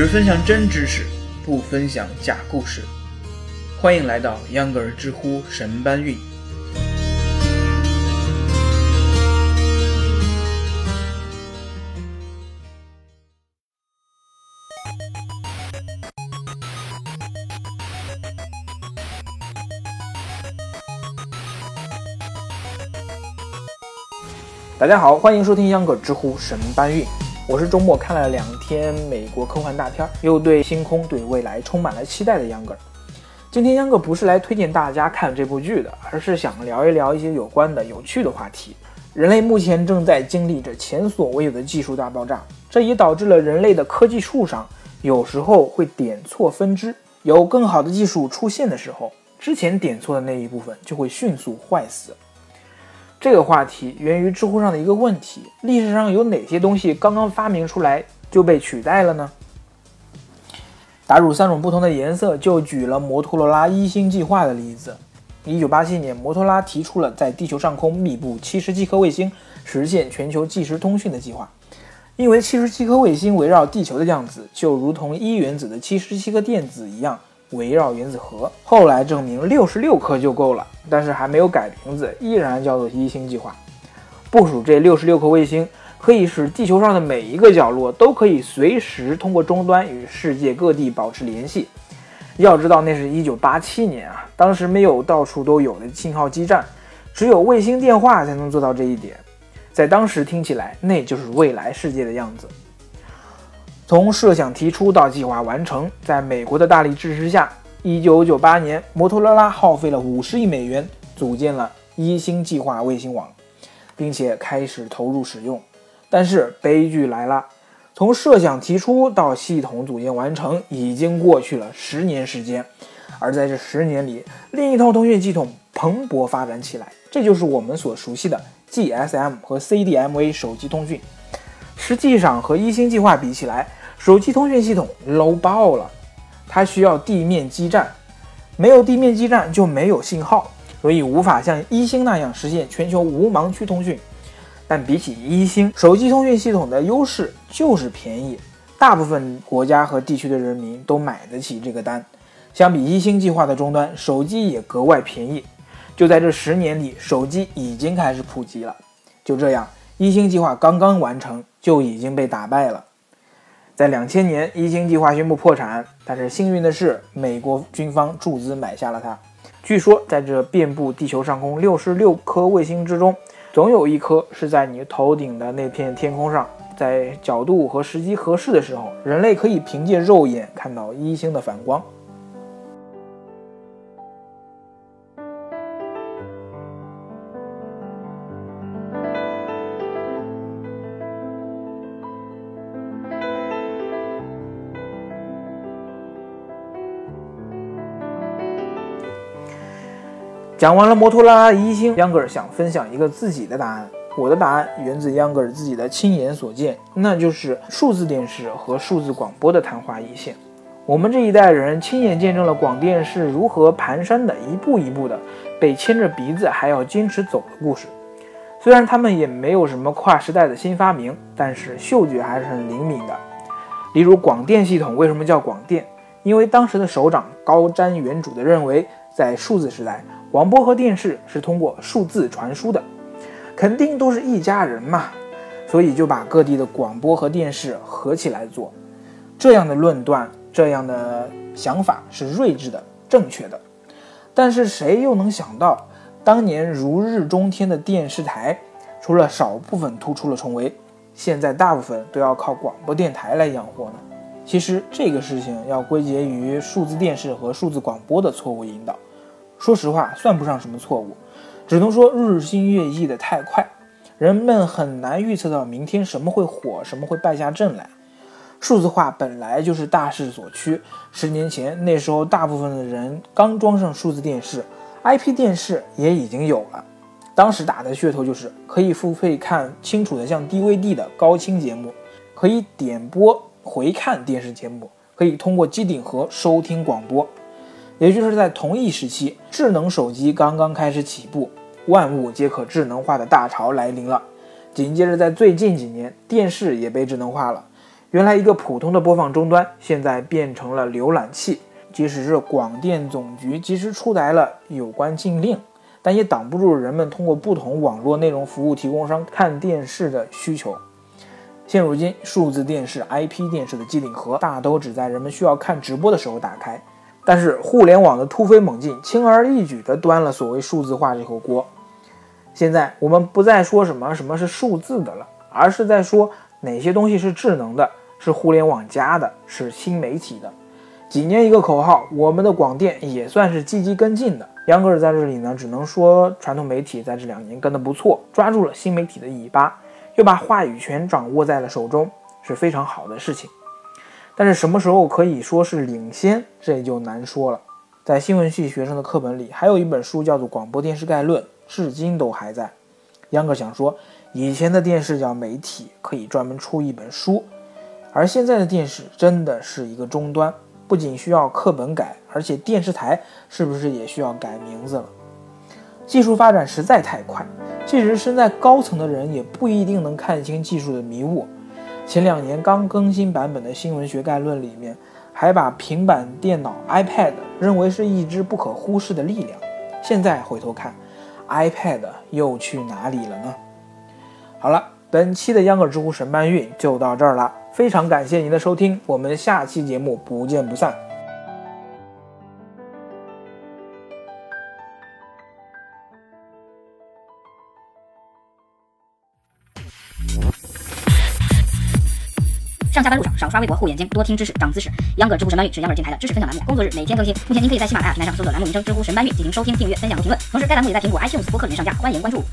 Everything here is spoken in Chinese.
只分享真知识，不分享假故事。欢迎来到秧歌儿知乎神搬运。大家好，欢迎收听秧歌儿知乎神搬运。我是周末看了两天美国科幻大片，又对星空、对未来充满了期待的秧歌儿。今天秧歌不是来推荐大家看这部剧的，而是想聊一聊一些有关的有趣的话题。人类目前正在经历着前所未有的技术大爆炸，这也导致了人类的科技树上有时候会点错分支。有更好的技术出现的时候，之前点错的那一部分就会迅速坏死。这个话题源于知乎上的一个问题：历史上有哪些东西刚刚发明出来就被取代了呢？打入三种不同的颜色，就举了摩托罗拉一星计划的例子。一九八七年，摩托罗拉提出了在地球上空密布七十七颗卫星，实现全球即时通讯的计划。因为七十七颗卫星围绕地球的样子，就如同一原子的七十七个电子一样。围绕原子核，后来证明六十六颗就够了，但是还没有改名字，依然叫做一星计划。部署这六十六颗卫星，可以使地球上的每一个角落都可以随时通过终端与世界各地保持联系。要知道，那是一九八七年啊，当时没有到处都有的信号基站，只有卫星电话才能做到这一点。在当时听起来，那就是未来世界的样子。从设想提出到计划完成，在美国的大力支持下，一九九八年，摩托罗拉耗费了五十亿美元组建了一星计划卫星网，并且开始投入使用。但是悲剧来了，从设想提出到系统组建完成，已经过去了十年时间。而在这十年里，另一套通讯系统蓬勃发展起来，这就是我们所熟悉的 GSM 和 CDMA 手机通讯。实际上和一星计划比起来，手机通讯系统 low 爆了，它需要地面基站，没有地面基站就没有信号，所以无法像一星那样实现全球无盲区通讯。但比起一星，手机通讯系统的优势就是便宜，大部分国家和地区的人民都买得起这个单。相比一星计划的终端，手机也格外便宜。就在这十年里，手机已经开始普及了。就这样，一星计划刚刚完成，就已经被打败了。在两千年，一星计划宣布破产，但是幸运的是，美国军方注资买下了它。据说，在这遍布地球上空六十六颗卫星之中，总有一颗是在你头顶的那片天空上。在角度和时机合适的时候，人类可以凭借肉眼看到一星的反光。讲完了摩托罗拉一星，秧歌尔想分享一个自己的答案。我的答案源自秧歌尔自己的亲眼所见，那就是数字电视和数字广播的昙花一现。我们这一代人亲眼见证了广电是如何蹒跚的，一步一步的被牵着鼻子还要坚持走的故事。虽然他们也没有什么跨时代的新发明，但是嗅觉还是很灵敏的。例如广电系统为什么叫广电？因为当时的首长高瞻远瞩地认为，在数字时代。广播和电视是通过数字传输的，肯定都是一家人嘛，所以就把各地的广播和电视合起来做。这样的论断，这样的想法是睿智的、正确的。但是谁又能想到，当年如日中天的电视台，除了少部分突出了重围，现在大部分都要靠广播电台来养活呢？其实这个事情要归结于数字电视和数字广播的错误引导。说实话，算不上什么错误，只能说日新月异的太快，人们很难预测到明天什么会火，什么会败下阵来。数字化本来就是大势所趋，十年前那时候，大部分的人刚装上数字电视，IP 电视也已经有了。当时打的噱头就是可以付费看清楚的像 DVD 的高清节目，可以点播回看电视节目，可以通过机顶盒收听广播。也就是在同一时期，智能手机刚刚开始起步，万物皆可智能化的大潮来临了。紧接着，在最近几年，电视也被智能化了。原来一个普通的播放终端，现在变成了浏览器。即使是广电总局及时出台了有关禁令，但也挡不住人们通过不同网络内容服务提供商看电视的需求。现如今，数字电视、IP 电视的机顶盒大都只在人们需要看直播的时候打开。但是，互联网的突飞猛进，轻而易举地端了所谓数字化这口锅。现在，我们不再说什么什么是数字的了，而是在说哪些东西是智能的，是互联网加的，是新媒体的。几年一个口号，我们的广电也算是积极跟进的。杨格尔在这里呢，只能说传统媒体在这两年跟得不错，抓住了新媒体的尾巴。又把话语权掌握在了手中，是非常好的事情。但是什么时候可以说是领先，这就难说了。在新闻系学生的课本里，还有一本书叫做《广播电视概论》，至今都还在。秧歌想说，以前的电视叫媒体，可以专门出一本书；而现在的电视真的是一个终端，不仅需要课本改，而且电视台是不是也需要改名字了？技术发展实在太快。即使身在高层的人也不一定能看清技术的迷雾。前两年刚更新版本的新闻学概论里面，还把平板电脑 iPad 认为是一支不可忽视的力量。现在回头看，iPad 又去哪里了呢？好了，本期的秧歌知乎神搬运就到这儿了，非常感谢您的收听，我们下期节目不见不散。上下班路上少刷微博，护眼睛，多听知识，长姿势。秧歌知乎神搬运是秧歌电台的知识分享栏目，工作日每天更新。目前您可以在喜马拉雅平台上搜索栏目名称“知乎神搬运”进行收听、订阅、分享和评论。同时，该栏目也在苹果 iTunes 播客里面上架，欢迎关注。